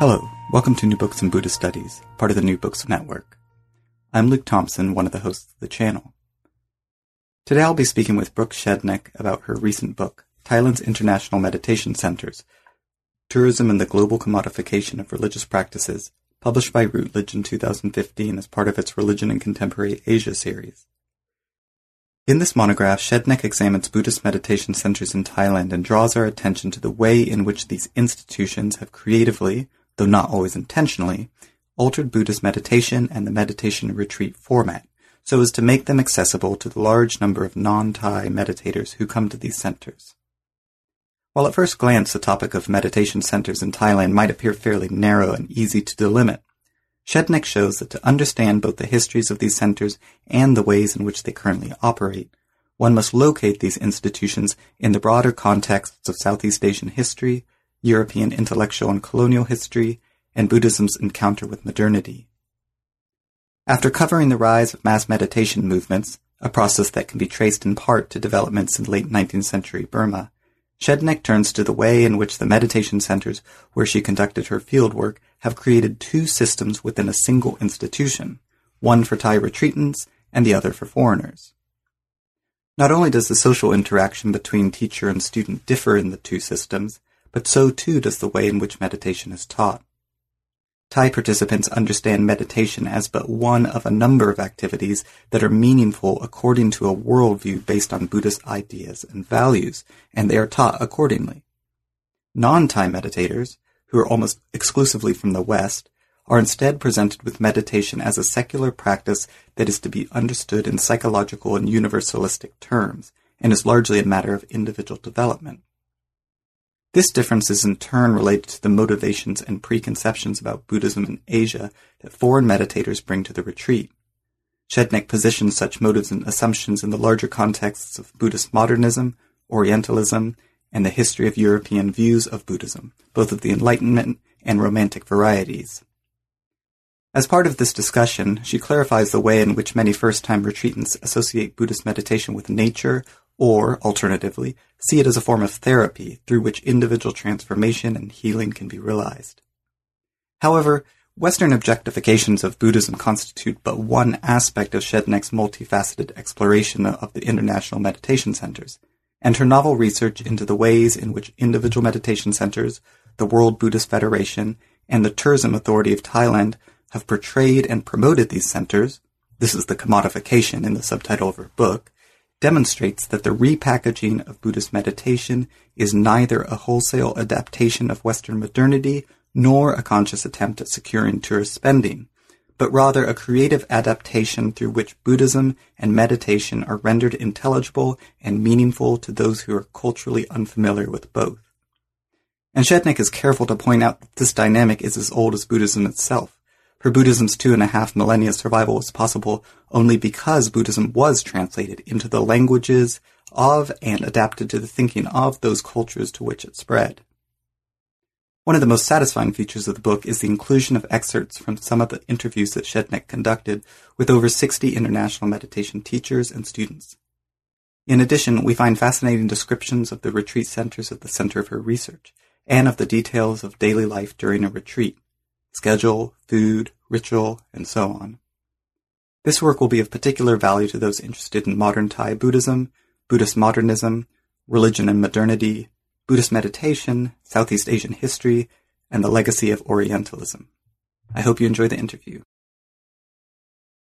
Hello, welcome to New Books in Buddhist Studies, part of the New Books Network. I'm Luke Thompson, one of the hosts of the channel. Today I'll be speaking with Brooke Shedneck about her recent book, Thailand's International Meditation Centers, Tourism and the Global Commodification of Religious Practices, published by Routledge in 2015 as part of its Religion in Contemporary Asia series. In this monograph, Shedneck examines Buddhist meditation centers in Thailand and draws our attention to the way in which these institutions have creatively, though not always intentionally, altered Buddhist meditation and the meditation retreat format so as to make them accessible to the large number of non-Thai meditators who come to these centers. While at first glance the topic of meditation centers in Thailand might appear fairly narrow and easy to delimit, Shedneck shows that to understand both the histories of these centers and the ways in which they currently operate, one must locate these institutions in the broader contexts of Southeast Asian history, European intellectual and colonial history, and Buddhism's encounter with modernity. After covering the rise of mass meditation movements, a process that can be traced in part to developments in late 19th century Burma, Shedneck turns to the way in which the meditation centers where she conducted her fieldwork have created two systems within a single institution, one for Thai retreatants and the other for foreigners. Not only does the social interaction between teacher and student differ in the two systems, but so too does the way in which meditation is taught. Thai participants understand meditation as but one of a number of activities that are meaningful according to a worldview based on Buddhist ideas and values, and they are taught accordingly. Non-Thai meditators, who are almost exclusively from the West, are instead presented with meditation as a secular practice that is to be understood in psychological and universalistic terms, and is largely a matter of individual development. This difference is in turn related to the motivations and preconceptions about Buddhism in Asia that foreign meditators bring to the retreat. Shedneck positions such motives and assumptions in the larger contexts of Buddhist modernism, Orientalism, and the history of European views of Buddhism, both of the Enlightenment and Romantic varieties. As part of this discussion, she clarifies the way in which many first-time retreatants associate Buddhist meditation with nature or, alternatively, see it as a form of therapy through which individual transformation and healing can be realized. However, Western objectifications of Buddhism constitute but one aspect of Shedneck's multifaceted exploration of the international meditation centers, and her novel research into the ways in which individual meditation centers, the World Buddhist Federation, and the Tourism Authority of Thailand have portrayed and promoted these centers, this is the commodification in the subtitle of her book, demonstrates that the repackaging of Buddhist meditation is neither a wholesale adaptation of Western modernity nor a conscious attempt at securing tourist spending, but rather a creative adaptation through which Buddhism and meditation are rendered intelligible and meaningful to those who are culturally unfamiliar with both. And Shedneck is careful to point out that this dynamic is as old as Buddhism itself for Buddhism's two and a half millennia survival was possible only because Buddhism was translated into the languages of and adapted to the thinking of those cultures to which it spread. One of the most satisfying features of the book is the inclusion of excerpts from some of the interviews that Shedneck conducted with over 60 international meditation teachers and students. In addition, we find fascinating descriptions of the retreat centers at the center of her research and of the details of daily life during a retreat schedule, food, ritual, and so on. This work will be of particular value to those interested in modern Thai Buddhism, Buddhist modernism, religion and modernity, Buddhist meditation, Southeast Asian history, and the legacy of Orientalism. I hope you enjoy the interview.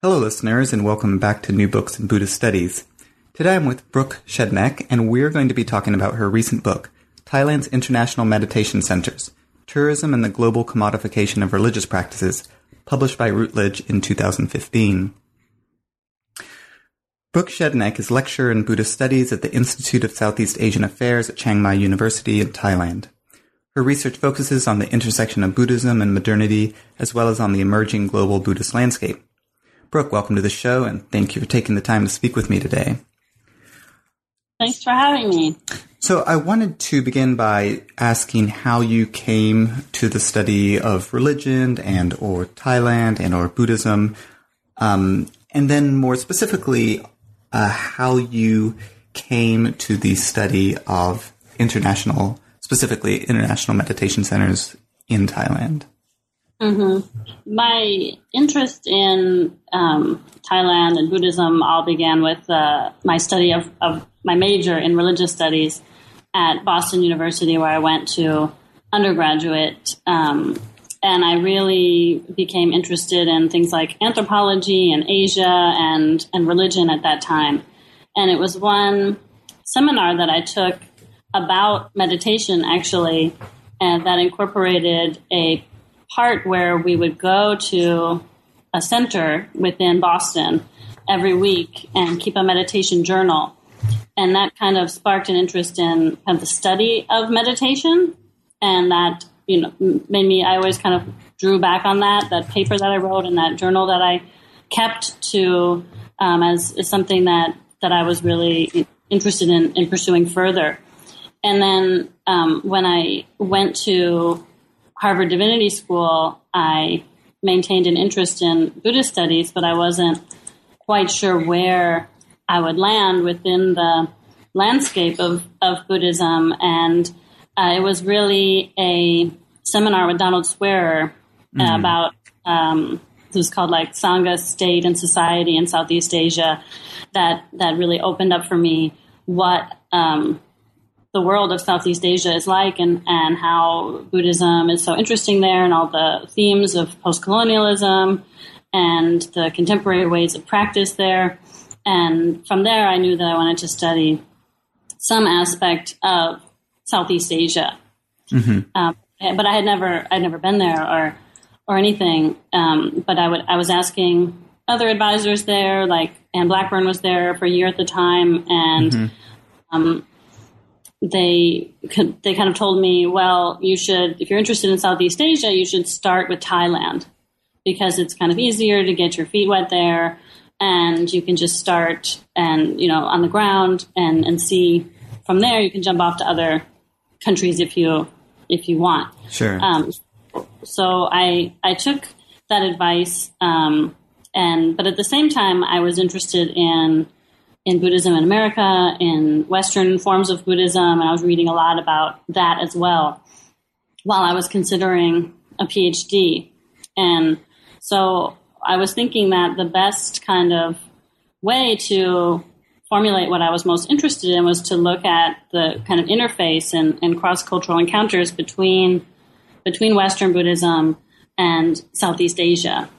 Hello, listeners, and welcome back to New Books in Buddhist Studies. Today I'm with Brooke Shedneck, and we're going to be talking about her recent book, Thailand's International Meditation Centers Tourism and the Global Commodification of Religious Practices, published by Routledge in 2015. Brooke Shedneck is lecturer in Buddhist studies at the Institute of Southeast Asian Affairs at Chiang Mai University in Thailand. Her research focuses on the intersection of Buddhism and modernity, as well as on the emerging global Buddhist landscape. Brooke, welcome to the show, and thank you for taking the time to speak with me today. Thanks for having me. So I wanted to begin by asking how you came to the study of religion and or Thailand and or Buddhism, um, and then more specifically, uh, how you came to the study of international, specifically international meditation centers in Thailand. Mm-hmm. My interest in um, Thailand and Buddhism all began with uh, my study of, of, my major in religious studies at Boston University, where I went to undergraduate. Um, and I really became interested in things like anthropology and Asia and, and religion at that time. And it was one seminar that I took about meditation, actually, and that incorporated a part where we would go to a center within Boston every week and keep a meditation journal. And that kind of sparked an interest in kind of the study of meditation. And that, you know, made me, I always kind of drew back on that, that paper that I wrote and that journal that I kept to um, as, as something that, that I was really interested in, in pursuing further. And then um, when I went to Harvard Divinity School, I maintained an interest in Buddhist studies, but I wasn't quite sure where I would land within the landscape of, of Buddhism. And uh, it was really a seminar with Donald Swearer uh, mm-hmm. about, um, it was called like Sangha, State, and Society in Southeast Asia that, that really opened up for me what um, the world of Southeast Asia is like and, and how Buddhism is so interesting there and all the themes of post colonialism and the contemporary ways of practice there. And from there, I knew that I wanted to study some aspect of Southeast Asia. Mm-hmm. Um, but I had never, I'd never been there or, or anything. Um, but I would, I was asking other advisors there, like Anne Blackburn was there for a year at the time, and mm-hmm. um, they they kind of told me, well, you should, if you're interested in Southeast Asia, you should start with Thailand because it's kind of easier to get your feet wet there, and you can just start and you know on the ground and and see from there. You can jump off to other countries if you if you want. Sure. Um, so I I took that advice, um, and but at the same time, I was interested in in Buddhism in America, in Western forms of Buddhism, and I was reading a lot about that as well while I was considering a PhD. And so I was thinking that the best kind of way to formulate what I was most interested in was to look at the kind of interface and, and cross cultural encounters between between Western Buddhism and Southeast Asia.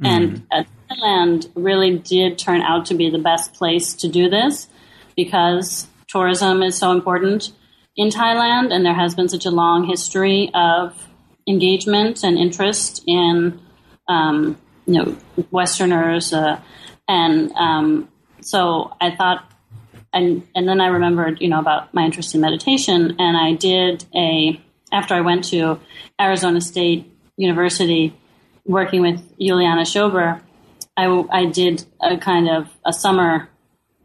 Mm. And uh, Thailand really did turn out to be the best place to do this because tourism is so important in Thailand, and there has been such a long history of engagement and interest in um, you know Westerners, uh, and um, so I thought, and and then I remembered you know about my interest in meditation, and I did a after I went to Arizona State University working with Juliane Schober, I, I did a kind of a summer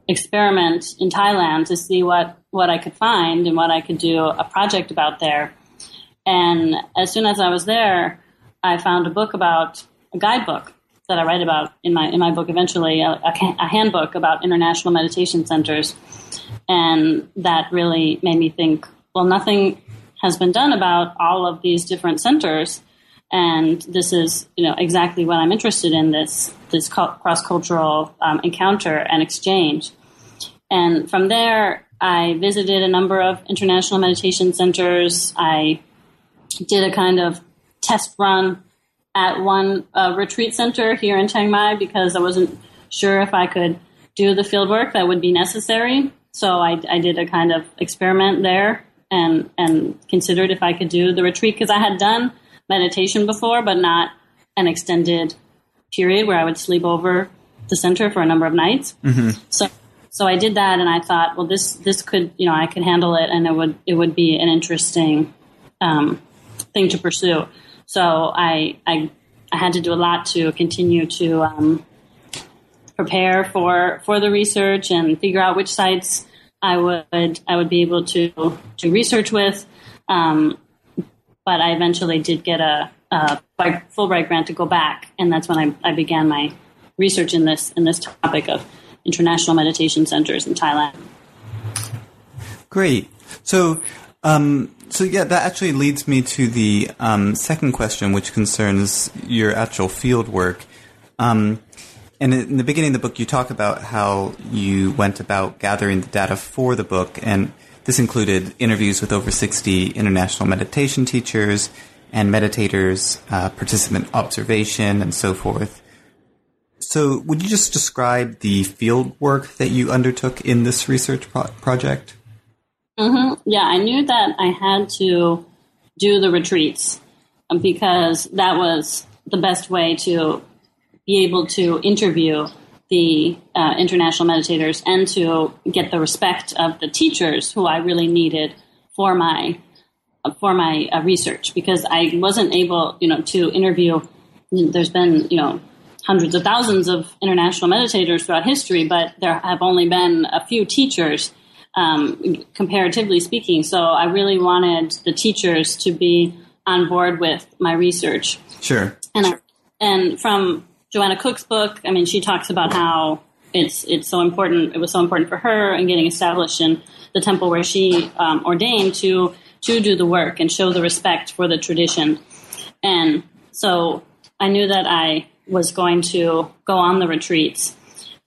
experiment in Thailand to see what, what I could find and what I could do a project about there. And as soon as I was there, I found a book about guidebook that I write about in my in my book eventually, a, a handbook about international meditation centers, and that really made me think. Well, nothing has been done about all of these different centers and this is you know exactly what I'm interested in this this cross cultural um, encounter and exchange. And from there, I visited a number of international meditation centers. I did a kind of test run at one uh, retreat center here in Chiang Mai because I wasn't sure if I could do the field work that would be necessary. So I, I did a kind of experiment there and and considered if I could do the retreat because I had done meditation before, but not an extended period where I would sleep over the center for a number of nights. Mm-hmm. So, so I did that, and I thought, well, this this could, you know, I could handle it, and it would it would be an interesting um, thing to pursue. So I, I, I had to do a lot to continue to um, prepare for for the research and figure out which sites I would I would be able to to research with. Um, but I eventually did get a, a Fulbright grant to go back, and that's when I, I began my research in this in this topic of international meditation centers in Thailand. Great. So, um, so yeah, that actually leads me to the um, second question, which concerns your actual field work. Um, and in the beginning of the book, you talk about how you went about gathering the data for the book, and this included interviews with over 60 international meditation teachers and meditators, uh, participant observation, and so forth. So, would you just describe the field work that you undertook in this research pro- project? Mm-hmm. Yeah, I knew that I had to do the retreats um, because that was the best way to be able to interview the uh, international meditators and to get the respect of the teachers who I really needed for my for my uh, research because I wasn't able, you know, to interview. There's been, you know, hundreds of thousands of international meditators throughout history, but there have only been a few teachers, um, comparatively speaking. So I really wanted the teachers to be on board with my research. Sure. And I, and from Joanna Cook's book, I mean, she talks about how it's it's so important. It was so important for her in getting established in the temple where she um, ordained to to do the work and show the respect for the tradition. And so I knew that I was going to go on the retreats.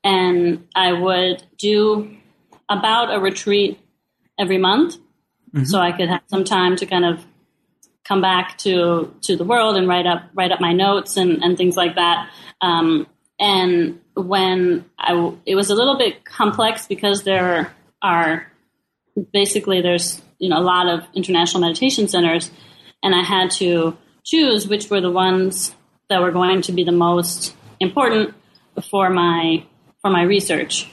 And I would do about a retreat every month. Mm-hmm. So I could have some time to kind of come back to to the world and write up write up my notes and, and things like that. Um, and when I it was a little bit complex because there are basically there's you know a lot of international meditation centers, and I had to choose which were the ones that were going to be the most important for my for my research.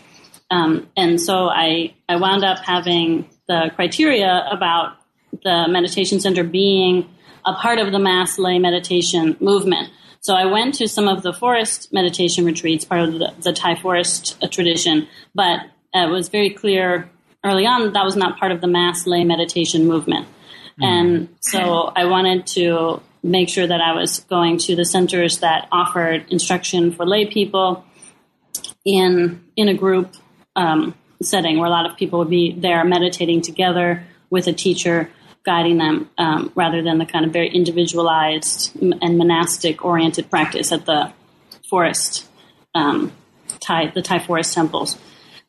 Um, and so I I wound up having the criteria about the meditation center being a part of the mass lay meditation movement. So I went to some of the forest meditation retreats, part of the, the Thai forest uh, tradition, but it was very clear early on that, that was not part of the mass lay meditation movement. Mm. And so I wanted to make sure that I was going to the centers that offered instruction for lay people in in a group um, setting where a lot of people would be there meditating together with a teacher guiding them um, rather than the kind of very individualized and monastic oriented practice at the forest um, Thai the Thai forest temples.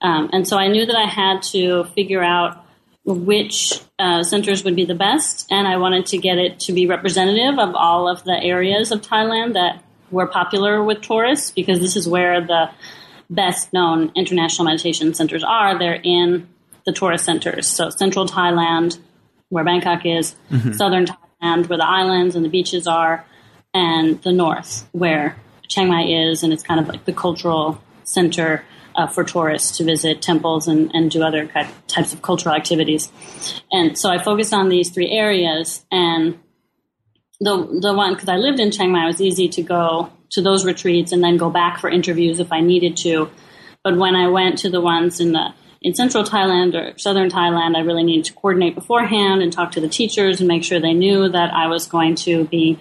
Um, and so I knew that I had to figure out which uh, centers would be the best, and I wanted to get it to be representative of all of the areas of Thailand that were popular with tourists, because this is where the best known international meditation centers are. They're in the tourist centers. So central Thailand, where Bangkok is, mm-hmm. southern Thailand, where the islands and the beaches are, and the north, where Chiang Mai is, and it's kind of like the cultural center uh, for tourists to visit temples and, and do other types of cultural activities. And so I focused on these three areas. And the, the one, because I lived in Chiang Mai, it was easy to go to those retreats and then go back for interviews if I needed to. But when I went to the ones in the in central Thailand or southern Thailand, I really needed to coordinate beforehand and talk to the teachers and make sure they knew that I was going to be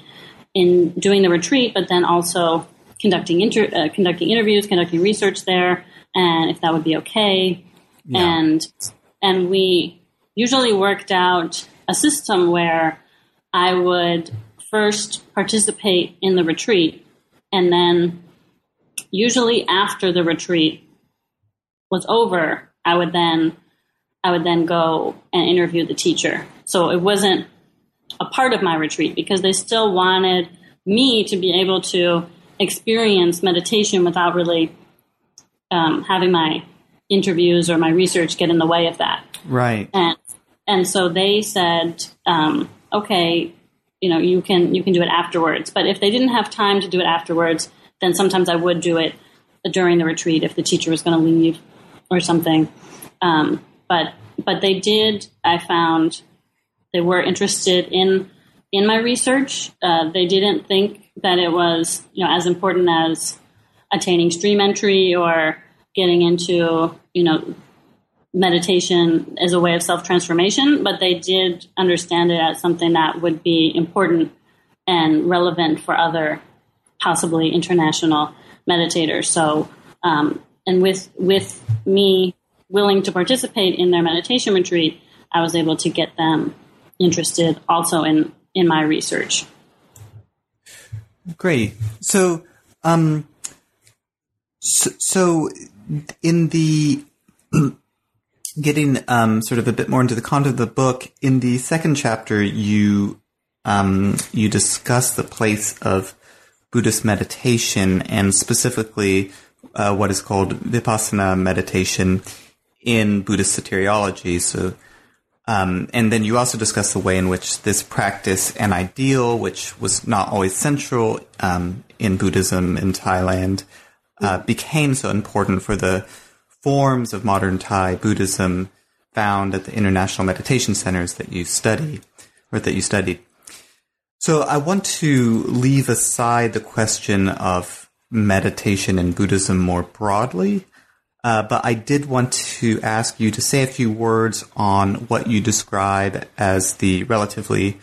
in doing the retreat, but then also conducting inter- uh, conducting interviews, conducting research there, and if that would be okay. Yeah. And and we usually worked out a system where I would first participate in the retreat and then usually after the retreat was over, I would then I would then go and interview the teacher. So it wasn't a part of my retreat because they still wanted me to be able to experience meditation without really um, having my interviews or my research get in the way of that. Right. And and so they said, um, okay, you know, you can you can do it afterwards. But if they didn't have time to do it afterwards, then sometimes I would do it during the retreat if the teacher was going to leave or something. Um, but but they did. I found they were interested in in my research. Uh, they didn't think that it was you know as important as attaining stream entry or getting into you know meditation as a way of self transformation, but they did understand it as something that would be important and relevant for other possibly international meditators. So, um, and with with me willing to participate in their meditation retreat, I was able to get them interested also in in my research. Great. So, um, so, so in the getting um, sort of a bit more into the content of the book, in the second chapter, you um, you discuss the place of Buddhist meditation and specifically uh, what is called vipassana meditation in Buddhist soteriology. So, um, and then you also discuss the way in which this practice and ideal, which was not always central um, in Buddhism in Thailand, uh, became so important for the forms of modern Thai Buddhism found at the international meditation centers that you study or that you studied. So I want to leave aside the question of meditation and Buddhism more broadly, uh, but I did want to ask you to say a few words on what you describe as the relatively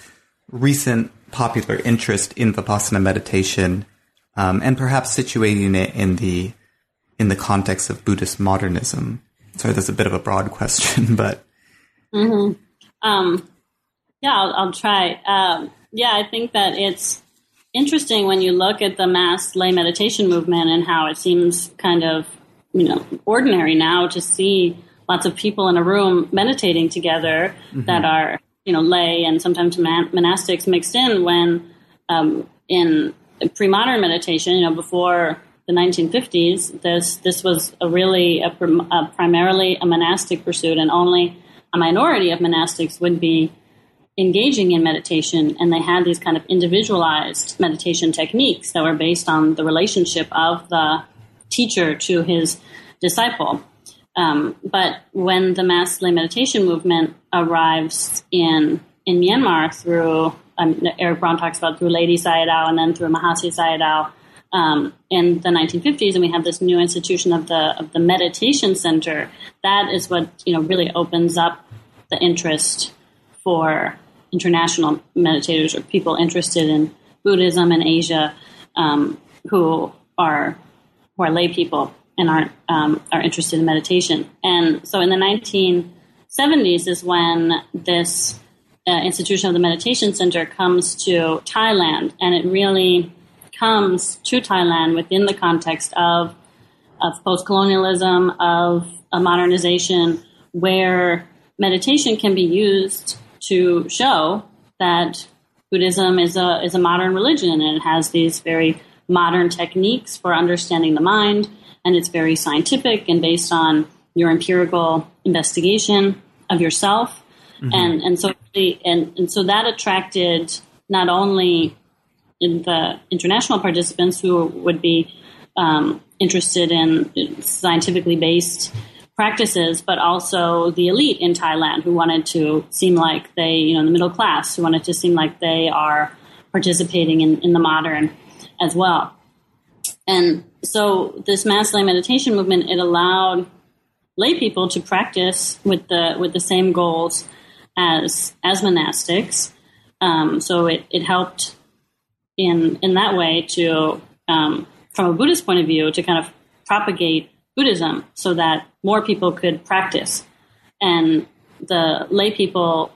recent popular interest in Vipassana meditation, um, and perhaps situating it in the in the context of Buddhist modernism. Sorry, that's a bit of a broad question, but. Mm-hmm. Um, yeah, I'll, I'll try. Um, yeah, I think that it's interesting when you look at the mass lay meditation movement and how it seems kind of, you know, ordinary now to see lots of people in a room meditating together mm-hmm. that are, you know, lay and sometimes man- monastics mixed in when um, in pre-modern meditation, you know, before the 1950s, this this was a really a, a primarily a monastic pursuit, and only a minority of monastics would be engaging in meditation. And they had these kind of individualized meditation techniques that were based on the relationship of the teacher to his disciple. Um, but when the mass lay meditation movement arrives in in Myanmar through um, Erik Braun talks about through Ledi Sayadaw and then through Mahasi Sayadaw um, in the 1950s, and we have this new institution of the of the meditation center. That is what you know really opens up the interest for international meditators or people interested in Buddhism in Asia um, who are who are lay people and aren't um, are interested in meditation. And so in the 1970s is when this uh, institution of the meditation center comes to Thailand, and it really comes to Thailand within the context of of post colonialism, of a modernization, where meditation can be used to show that Buddhism is a is a modern religion and it has these very modern techniques for understanding the mind, and it's very scientific and based on your empirical investigation of yourself. Mm-hmm. And and so and, and so that attracted not only in the international participants who would be um, interested in scientifically based practices, but also the elite in Thailand who wanted to seem like they, you know, the middle class who wanted to seem like they are participating in, in the modern as well. And so this mass lay meditation movement, it allowed lay people to practice with the with the same goals as as monastics. Um, so it, it helped in in that way to um, from a Buddhist point of view to kind of propagate Buddhism so that more people could practice. And the lay people,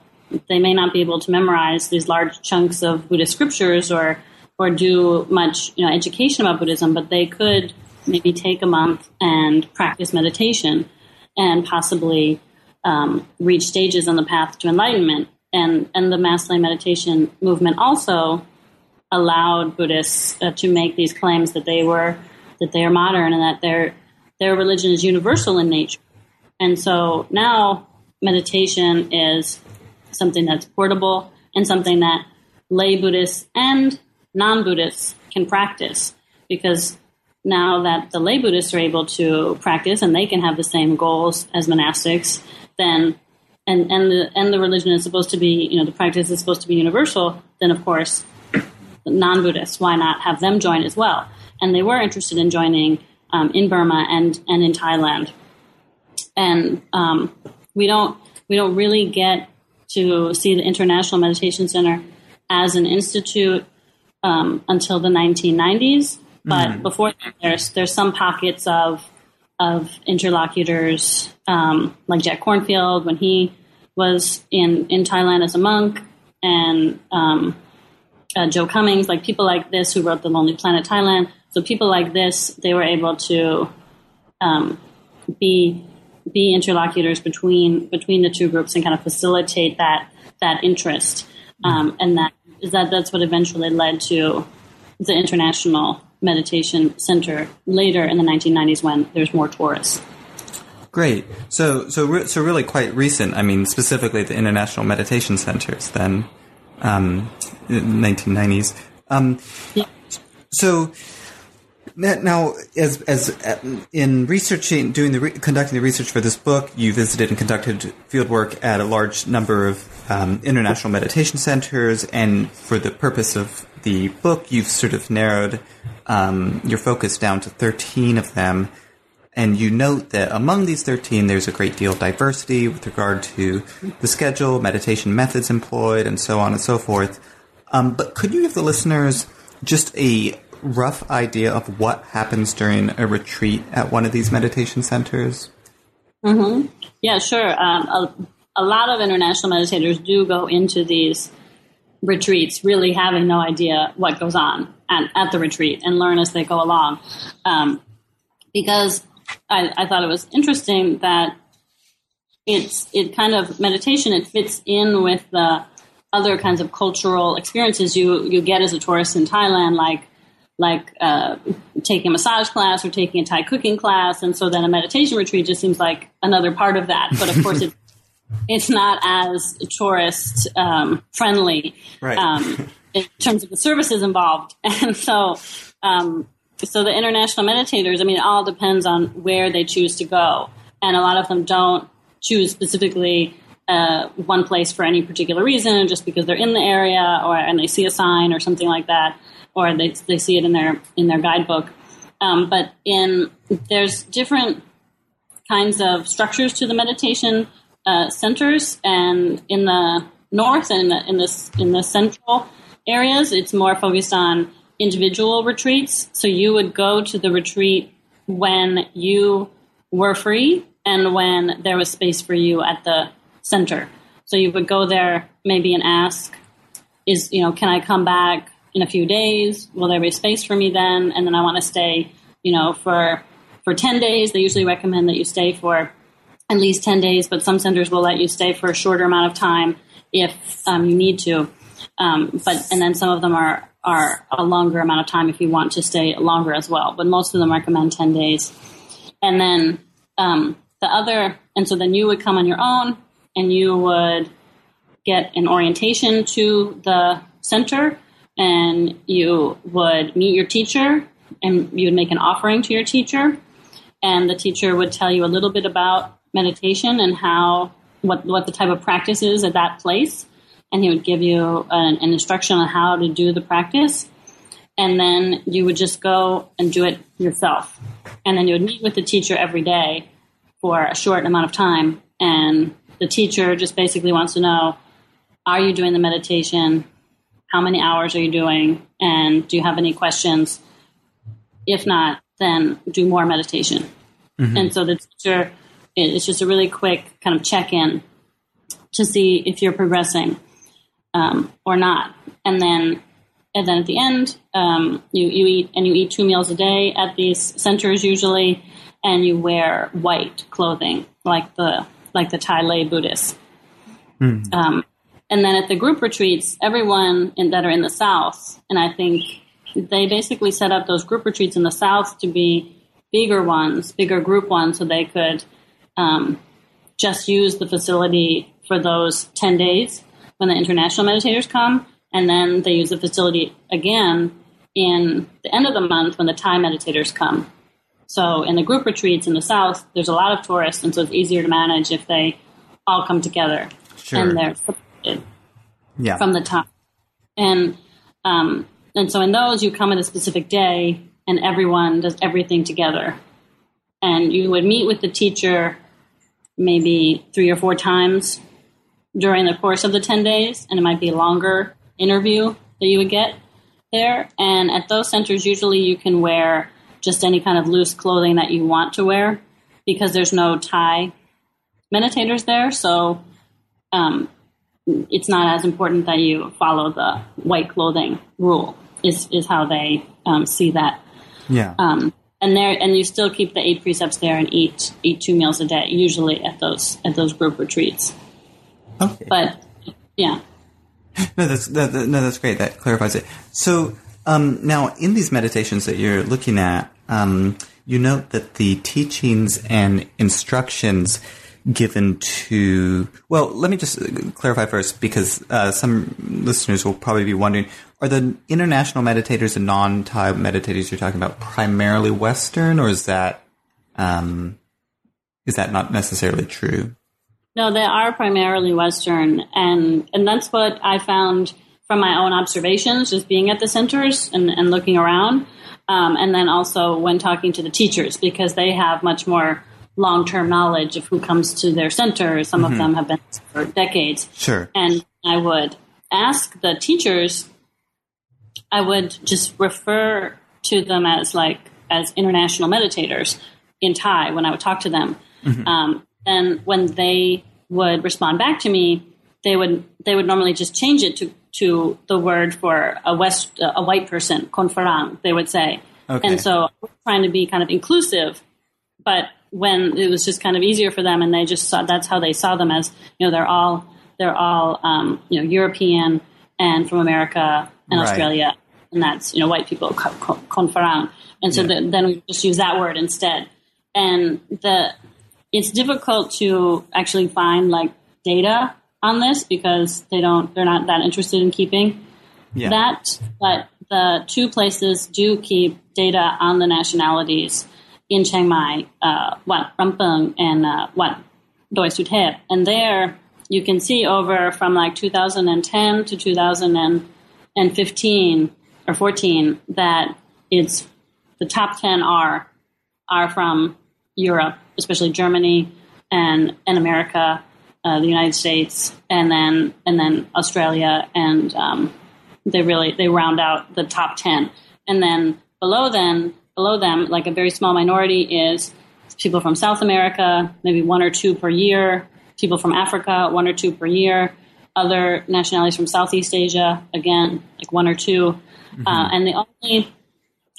they may not be able to memorize these large chunks of Buddhist scriptures or or do much you know education about Buddhism, but they could maybe take a month and practice meditation and possibly um, reach stages on the path to enlightenment. And and the mass lay meditation movement also allowed Buddhists uh, to make these claims that they were that they are modern and that their their religion is universal in nature. And so now meditation is something that's portable and something that lay Buddhists and non-Buddhists can practice because now that the lay Buddhists are able to practice and they can have the same goals as monastics, then and and the and the religion is supposed to be you know the practice is supposed to be universal, then of course non Buddhists why not have them join as well? And they were interested in joining um, in Burma and and in Thailand, and um, we don't we don't really get to see the International Meditation Center as an institute um, until the 1990s. But mm-hmm. before that, there's there's some pockets of of interlocutors um, like Jack Kornfield when he was in in Thailand as a monk, and um, uh, Joe Cummings, like people like this who wrote The Lonely Planet Thailand. So people like this, they were able to um, be be interlocutors between between the two groups and kind of facilitate that that interest, um, and that is that that's what eventually led to the International Meditation Center later in the 1990s when there's more tourists. Great. So, so, re- so really quite recent. I mean, specifically the International Meditation Centers then, um, 1990s. Um, yeah. So, now, as as uh, in researching, doing the re- conducting the research for this book, you visited and conducted fieldwork at a large number of um, international meditation centers, and for the purpose of the book, you've sort of narrowed um, your focus down to thirteen of them. And you note that among these 13, there's a great deal of diversity with regard to the schedule, meditation methods employed, and so on and so forth. Um, but could you give the listeners just a rough idea of what happens during a retreat at one of these meditation centers? Mm-hmm. Yeah, sure. Um, a, a, lot of international meditators do go into these retreats really having no idea what goes on at, at the retreat and learn as they go along. Um, because I, I thought it was interesting that it's it kind of meditation it fits in with the other kinds of cultural experiences you you get as a tourist in Thailand like like uh, taking a massage class or taking a Thai cooking class, and so then a meditation retreat just seems like another part of that. But of course, it's it's not as tourist um, friendly right. um, in terms of the services involved, and so. Um, so the international meditators, I mean, it all depends on where they choose to go, and a lot of them don't choose specifically uh, one place for any particular reason, just because they're in the area or and they see a sign or something like that or they, they see it in their in their guidebook. Um, but in there's different kinds of structures to the meditation uh, centers, and in the north and in the, in this in the central areas, it's more focused on individual retreats. So you would go to the retreat when you were free and when there was space for you at the center. So you would go there maybe and ask, is you know, can I come back in a few days. Will there be space for me then? And then I want to stay, you know, for for 10 days. They usually recommend that you stay for at least 10 days, but some centers will let you stay for a shorter amount of time if um, you need to. Um, but and then some of them are are a longer amount of time if you want to stay longer as well. But most of them recommend 10 days. And then um, the other, and so then you would come on your own and you would get an orientation to the center and you would meet your teacher and you would make an offering to your teacher and the teacher would tell you a little bit about meditation and how what what the type of practice is at that place and he would give you an, an instruction on how to do the practice and then you would just go and do it yourself. And then you would meet with the teacher every day for a short amount of time and the teacher just basically wants to know are you doing the meditation how many hours are you doing? And do you have any questions? If not, then do more meditation. Mm-hmm. And so the teacher, it's just a really quick kind of check in to see if you're progressing um, or not. And then, and then at the end, um, you, you eat and you eat two meals a day at these centers usually, and you wear white clothing like the like the Thai lay Buddhists. Mm-hmm. Um, and then at the group retreats, everyone in, that are in the South, and I think they basically set up those group retreats in the South to be bigger ones, bigger group ones, so they could um, just use the facility for those 10 days when the international meditators come. And then they use the facility again in the end of the month when the Thai meditators come. So in the group retreats in the South, there's a lot of tourists, and so it's easier to manage if they all come together, Sure. and they're separated Yeah. from the top. And um, and so in those, you come at a specific day, and everyone does everything together. And you would meet with the teacher maybe three or four times during the course of the 10 days, and it might be a longer interview that you would get there. And at those centers, usually you can wear just any kind of loose clothing that you want to wear because there's no Thai meditators there. So um, it's not as important that you follow the white clothing rule, is, is how they um, see that. yeah. Um, and there, and you still keep the eight precepts there and eat eat two meals a day, usually at those at those group retreats. okay. But yeah, No, that's that, that- no, that's great. That clarifies it. So um, now, in these meditations that you're looking at, um, you note that the teachings and instructions given to well, let me just clarify first because uh, some listeners will probably be wondering: Are the international meditators and non-Thai meditators you're talking about primarily Western, or is that um, is that not necessarily true? no, they are primarily Western, and and that's what I found from my own observations, just being at the centers and, and looking around, um, and then also when talking to the teachers because they have much more long term knowledge of who comes to their center. Some of them have been for decades. Sure. and I would ask the teachers, I would just refer to them as like as international meditators in Thai when I would talk to them. Um, and when they would respond back to me, they would they would normally just change it to to the word for a west a white person, konfarang, they would say. Okay. And so trying to be kind of inclusive, but when it was just kind of easier for them, and they just saw that's how they saw them as you know they're all they're all um, you know European and from America and Right. Australia, and that's you know white people co- co- and so Yeah. the, then we just use that word instead. And the it's difficult to actually find like data on this because they don't they're not that interested in keeping Yeah. that, but the two places do keep data on the nationalities in Chiang Mai, uh, Wat Rampoeng and uh, Wat Doi Suthep. And there you can see over from like 2010 to 2015 or 14 that it's the top 10 are are from Europe, especially Germany and and America, uh, the United States, and then and then Australia, and um, they really they round out the top ten. And then below then below them, like a very small minority is people from South America, maybe one or two per year. People from Africa, one or two per year. Other nationalities from Southeast Asia, again, like one or 2 Uh, and the only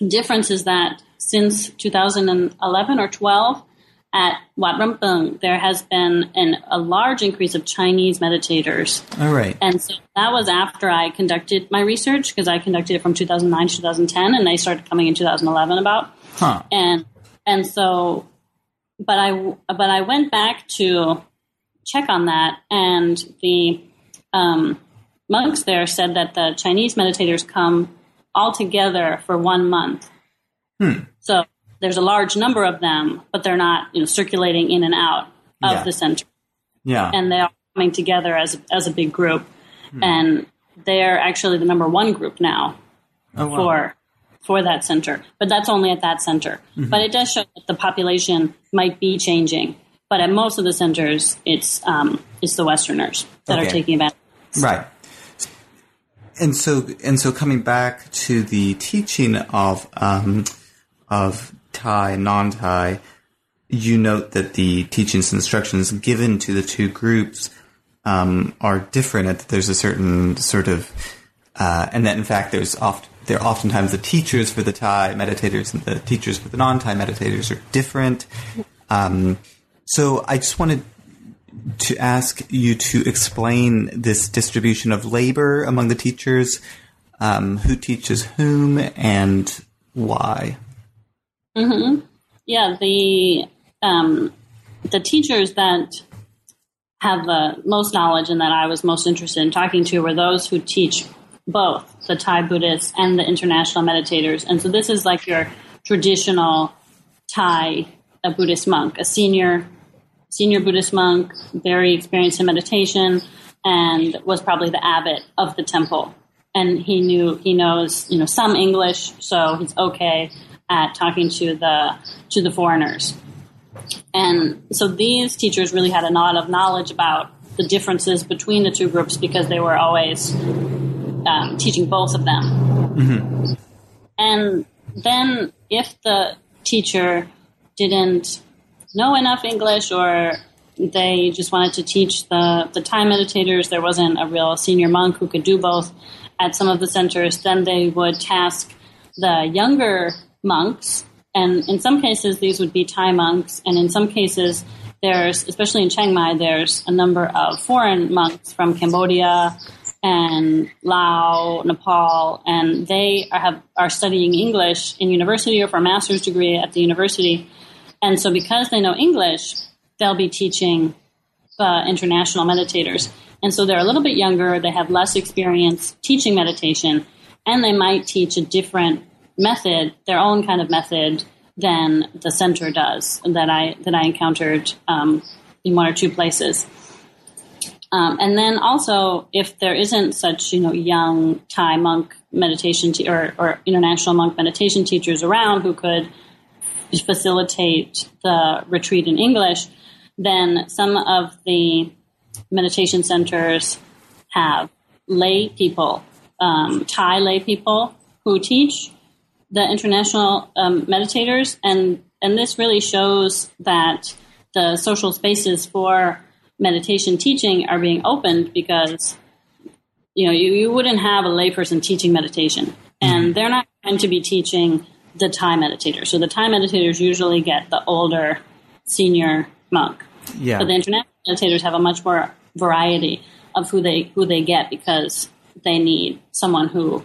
difference is that since 2011 or 12, at Wat Rampoeng, there has been an, a large increase of Chinese meditators. All right. And so that was after I conducted my research, because I conducted it from 2009 to 2010, and they started coming in 2011 about. Huh. And and so, but I but I went back to check on that, and the um, monks there said that the Chinese meditators come all together for one month. Hmm. So there's a large number of them, but they're not you know circulating in and out of Yeah. the center Yeah. and they are coming together as as a big group, and they're actually the number one group now oh, wow. for for that center. But that's only at that center. But it does show that the population might be changing. But at most of the centers, it's um, it's the Westerners that Okay. are taking advantage. Right. And so, and so, coming back to the teaching of um, of Thai and non-Thai, you note that the teachings and instructions given to the two groups um, are different. that There's a certain sort of, uh, and that in fact, there's oft there are oftentimes the teachers for the Thai meditators and the teachers for the non-Thai meditators are different. Um, so, I just wanted to ask you to explain this distribution of labor among the teachers, um, who teaches whom, and why. Yeah, the um, the teachers that have the most knowledge and that I was most interested in talking to were those who teach both the Thai Buddhists and the international meditators. And so this is like your traditional Thai a Buddhist monk, a senior senior Buddhist monk, very experienced in meditation, and was probably the abbot of the temple. And he knew he knows you know some English, so he's okay at talking to the to the foreigners. And so these teachers really had a lot of knowledge about the differences between the two groups because they were always um, teaching both of them. Mm-hmm. And then if the teacher didn't know enough English or they just wanted to teach the, the Thai meditators, there wasn't a real senior monk who could do both at some of the centers, then they would task the younger monks. And in some cases, these would be Thai monks. And in some cases, there's, especially in Chiang Mai, there's a number of foreign monks from Cambodia and Laos, Nepal, and they are, have, are studying English in university or for a master's degree at the university. And so, because they know English, they'll be teaching the international meditators. And so, they're a little bit younger, they have less experience teaching meditation, and they might teach a different method, their own kind of method, than the center does that I that I encountered um, in one or two places. Um, and then also, if there isn't such you know young Thai monk meditation te- or, or international monk meditation teachers around who could facilitate the retreat in English, then some of the meditation centers have lay people, um, Thai lay people who teach the international um, meditators, and and this really shows that the social spaces for meditation teaching are being opened because you know you, you wouldn't have a layperson teaching meditation and mm-hmm. they're not going to be teaching the Thai meditators. So the Thai meditators usually get the older senior monk. Yeah. But the international meditators have a much more variety of who they who they get because they need someone who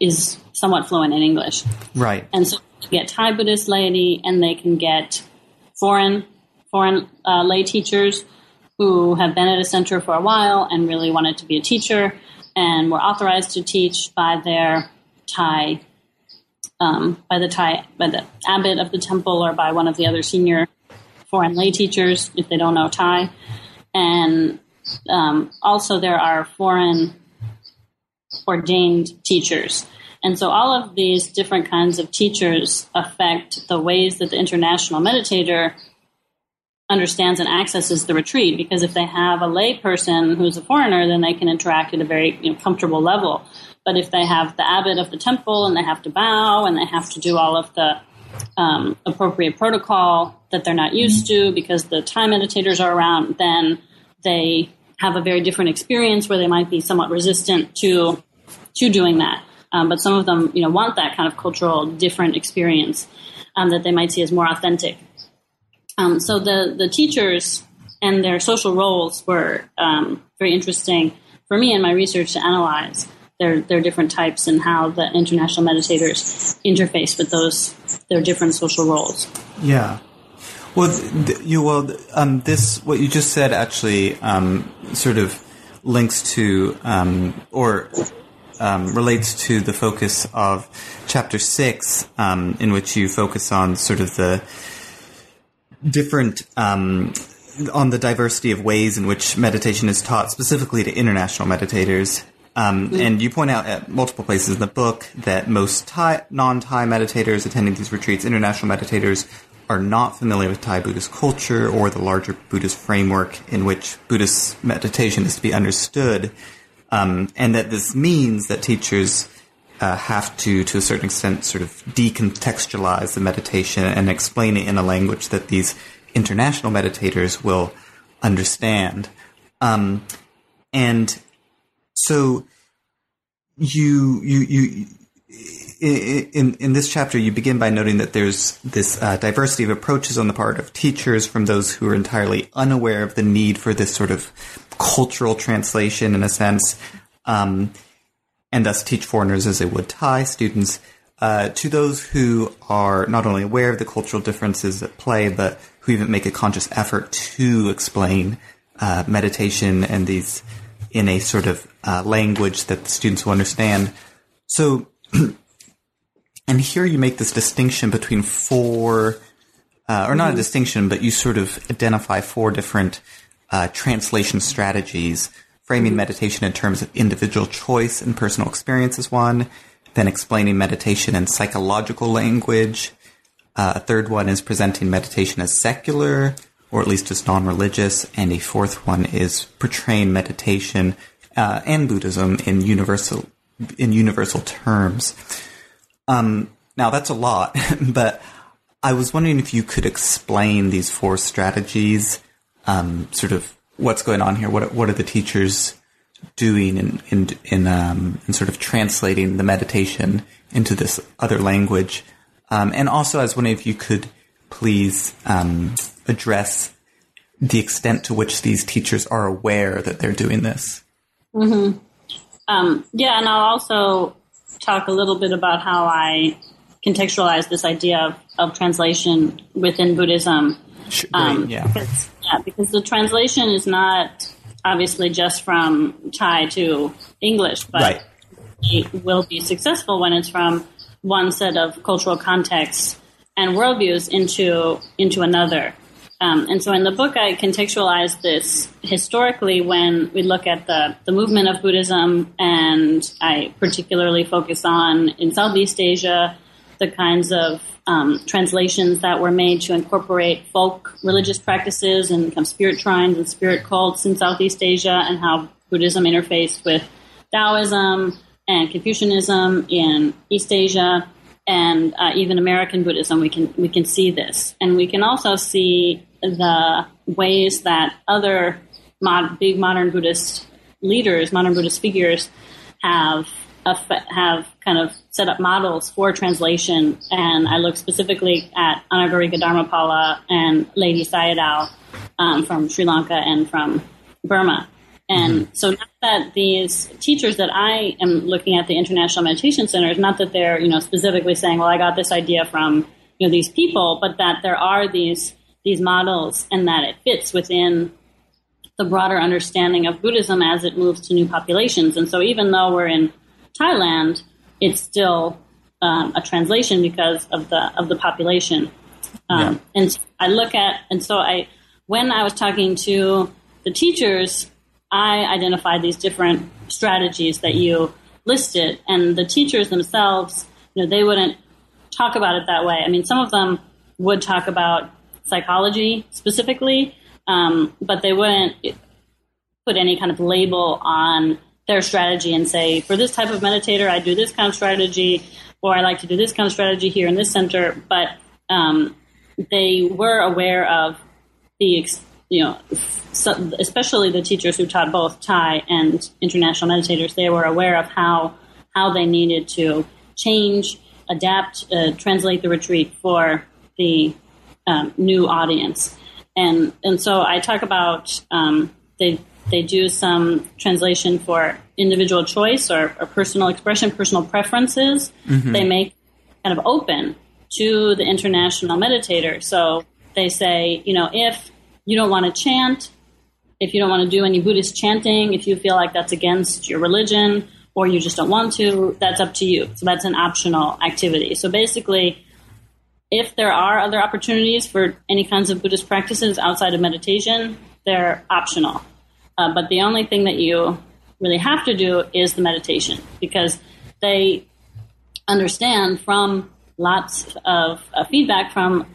is somewhat fluent in English. Right. And so get Thai Buddhist laity and they can get foreign foreign uh, lay teachers who have been at a center for a while and really wanted to be a teacher and were authorized to teach by their Thai, um, by the Thai, by the abbot of the temple or by one of the other senior foreign lay teachers if they don't know Thai. And um, also there are foreign ordained teachers. And so all of these different kinds of teachers affect the ways that the international meditator understands and accesses the retreat because if they have a lay person who's a foreigner then they can interact at a very you know, comfortable level but if they have the abbot of the temple and they have to bow and they have to do all of the um, appropriate protocol that they're not used to because the Thai meditators are around then they have a very different experience where they might be somewhat resistant to to doing that um, but some of them you know want that kind of cultural different experience um, that they might see as more authentic um, so the the teachers and their social roles were um, very interesting for me in my research to analyze their their different types and how the international meditators interface with those their different social roles. Yeah. Well, th- you well, um, this what you just said actually um, sort of links to um, or um, relates to the focus of chapter six, um, in which you focus on sort of the different um, on the diversity of ways in which meditation is taught, specifically to international meditators. Um, mm-hmm. And you point out at multiple places in the book that most Thai, non-Thai meditators attending these retreats, international meditators, are not familiar with Thai Buddhist culture or the larger Buddhist framework in which Buddhist meditation is to be understood, um, and that this means that teachers uh, have to, to a certain extent, sort of decontextualize the meditation and explain it in a language that these international meditators will understand. Um, and so you you you in in this chapter you begin by noting that there's this uh, diversity of approaches on the part of teachers from those who are entirely unaware of the need for this sort of cultural translation in a sense um, and thus teach foreigners as they would Thai students, uh, to those who are not only aware of the cultural differences at play, but who even make a conscious effort to explain uh, meditation and these in a sort of uh, language that the students will understand. So, and here you make this distinction between four uh, or not a distinction, but you sort of identify four different uh, translation strategies. Framing meditation in terms of individual choice and personal experience is one. Then explaining meditation in psychological language. Uh, a third one is presenting meditation as secular, or at least as non-religious. And a fourth one is portraying meditation uh, and Buddhism in universal in universal terms. Um, now that's a lot, but I was wondering if you could explain these four strategies, um, sort of what's going on here. What what are the teachers doing in in in, um, in sort of translating the meditation into this other language? Um, and also, I was wondering if you could please um, address the extent to which these teachers are aware that they're doing this. Mm-hmm. Um, yeah, and I'll also talk a little bit about how I contextualize this idea of, of translation within Buddhism. Sure, um, yeah. Because, yeah, because the translation is not obviously just from Thai to English, but right. it will be successful when it's from one set of cultural contexts and worldviews into into another. Um, and so in the book, I contextualize this historically when we look at the, the movement of Buddhism, and I particularly focus on in Southeast Asia the kinds of um, translations that were made to incorporate folk religious practices and kind of spirit shrines and spirit cults in Southeast Asia, and how Buddhism interfaced with Taoism and Confucianism in East Asia, and uh, even American Buddhism. We can we can see this, and we can also see the ways that other mod, big modern Buddhist leaders, modern Buddhist figures, have have kind of set up models for translation, and I look specifically at Anagarika Dharmapala and Ledi Sayadaw um, from Sri Lanka and from Burma. And mm-hmm. so, not that these teachers that I am looking at the International Meditation Centers, not that they're you know specifically saying, "Well, I got this idea from you know these people," but that there are these these models and that it fits within the broader understanding of Buddhism as it moves to new populations. And so, even though we're in Thailand, it's still um, a translation because of the of the population. Um, yeah. And I look at and so I when I was talking to the teachers, I identified these different strategies that you listed, and the teachers themselves, you know, they wouldn't talk about it that way. I mean, some of them would talk about psychology specifically, um, but they wouldn't put any kind of label on their strategy and say, for this type of meditator, I do this kind of strategy, or I like to do this kind of strategy here in this center. But um, they were aware of the, you know, especially the teachers who taught both Thai and international meditators. They were aware of how how they needed to change, adapt, uh, translate the retreat for the um, new audience. And and so I talk about um, they they do some translation for individual choice or, or personal expression, personal preferences. Mm-hmm. They make kind of open to the international meditator. So they say, you know, if you don't want to chant, if you don't want to do any Buddhist chanting, if you feel like that's against your religion or you just don't want to, that's up to you. So that's an optional activity. So basically, if there are other opportunities for any kinds of Buddhist practices outside of meditation, they're optional. Uh, but the only thing that you really have to do is the meditation because they understand from lots of uh, feedback from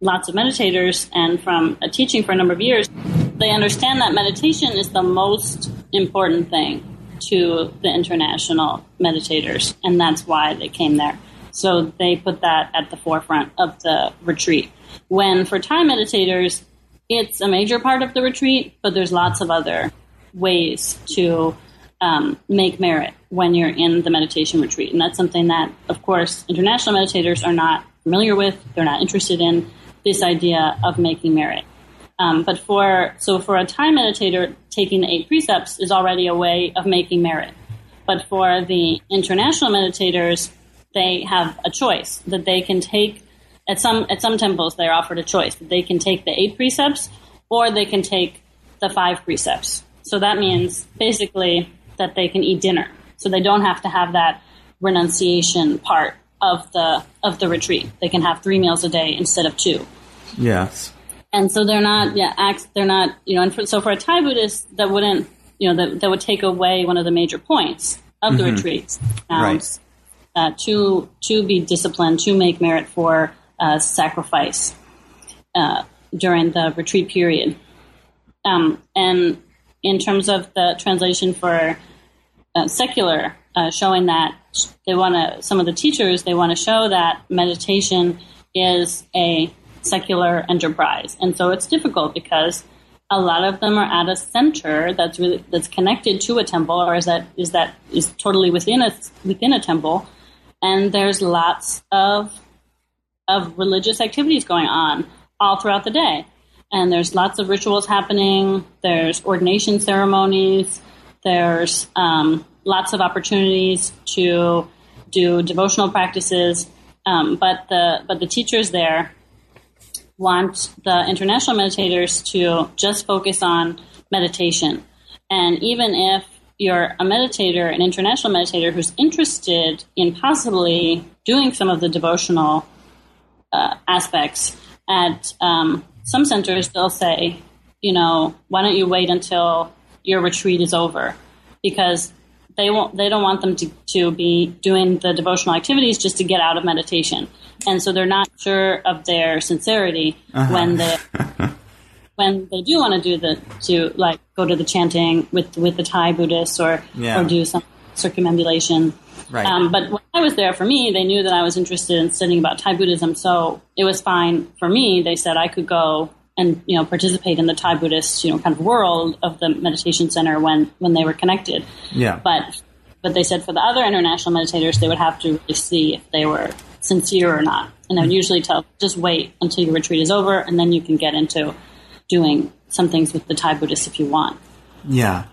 lots of meditators and from a teaching for a number of years, they understand that meditation is the most important thing to the international meditators, and that's why they came there. So they put that at the forefront of the retreat. When for Thai meditators, it's a major part of the retreat, but there's lots of other ways to um, make merit when you're in the meditation retreat. And that's something that, of course, international meditators are not familiar with. They're not interested in this idea of making merit. Um, but for so for a Thai meditator, taking the eight precepts is already a way of making merit. But for the international meditators, they have a choice that they can take at some at some temples they're offered a choice that they can take the eight precepts or they can take the five precepts. So that means basically that they can eat dinner. So they don't have to have that renunciation part of the of the retreat. They can have three meals a day instead of two. Yes. And so they're not, yeah, acts, they're not, you know, and for, so for a Thai Buddhist, that wouldn't, you know, that, that would take away one of the major points of the retreats. Um, Right. Uh, to to be disciplined, to make merit for uh, sacrifice uh, during the retreat period. Um, and in terms of the translation for uh, secular, uh, showing that they want to, some of the teachers, they want to show that meditation is a secular enterprise. And so it's difficult because a lot of them are at a center that's really that's connected to a temple or is that is that is totally within a within a temple and there's lots of of religious activities going on all throughout the day. And there's lots of rituals happening. There's ordination ceremonies. There's um, lots of opportunities to do devotional practices. Um, but the but the teachers there want the international meditators to just focus on meditation. And even if you're a meditator, an international meditator who's interested in possibly doing some of the devotional uh, aspects, at um, some centers they'll say, you know, why don't you wait until your retreat is over? Because they won't, they don't want them to, to be doing the devotional activities just to get out of meditation. And so they're not sure of their sincerity when they when they do want to do the to like go to the chanting with with the Thai Buddhists or Yeah. or do some circumambulation. Right. Um, but when I was there, for me, they knew that I was interested in studying about Thai Buddhism, so it was fine for me. They said I could go and you know participate in the Thai Buddhist you know kind of world of the meditation center when when they were connected. Yeah. But but they said for the other international meditators, they would have to really see if they were sincere or not. And I would usually tell, just wait until your retreat is over, and then you can get into doing some things with the Thai Buddhists if you want. Yeah.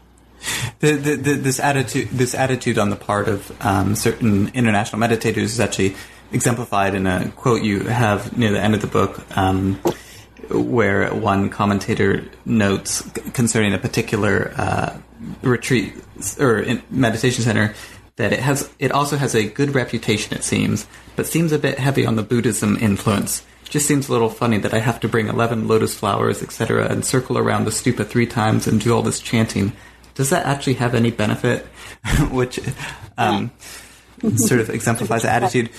The, the, the, this attitude, this attitude on the part of um, certain international meditators is actually exemplified in a quote you have near the end of the book, um, where one commentator notes concerning a particular uh, retreat or meditation center that it has, it also has a good reputation, it seems, but seems a bit heavy on the Buddhism influence. Just seems a little funny that I have to bring 11 lotus flowers, etc., and circle around the stupa three times and do all this chanting. Does that actually have any benefit? Which um, sort of exemplifies the attitude.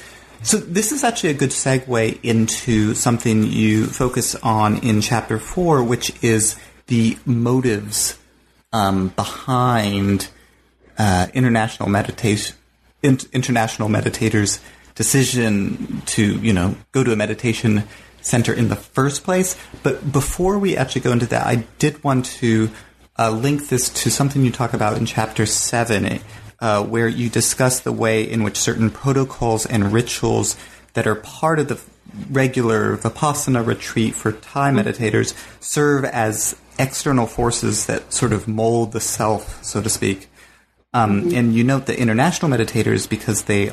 So this is actually a good segue into something you focus on in chapter four, which is the motives um, behind uh, international meditation, in, international meditators' decision to, you know, go to a meditation center in the first place. But before we actually go into that, I did want to uh, link this to something you talk about in chapter seven, uh, where you discuss the way in which certain protocols and rituals that are part of the regular vipassana retreat for Thai meditators serve as external forces that sort of mold the self, so to speak. Um, and you note that international meditators, because they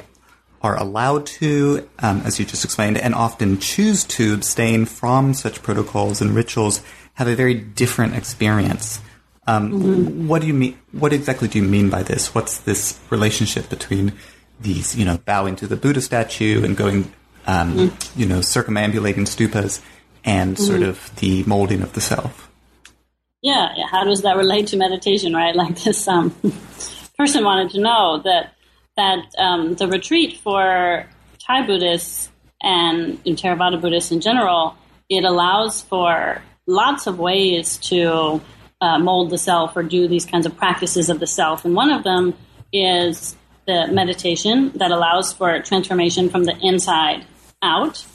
are allowed to, um, as you just explained, and often choose to abstain from such protocols and rituals, have a very different experience. Um, What do you mean? What exactly do you mean by this? What's this relationship between these, you know, bowing to the Buddha statue and going, um, you know, circumambulating stupas, and sort of the molding of the self? Yeah, yeah, how does that relate to meditation, right? Like this um, person wanted to know that that um, the retreat for Thai Buddhists and Theravada Buddhists in general, it allows for lots of ways to uh, mold the self or do these kinds of practices of the self. And one of them is the meditation that allows for transformation from the inside out.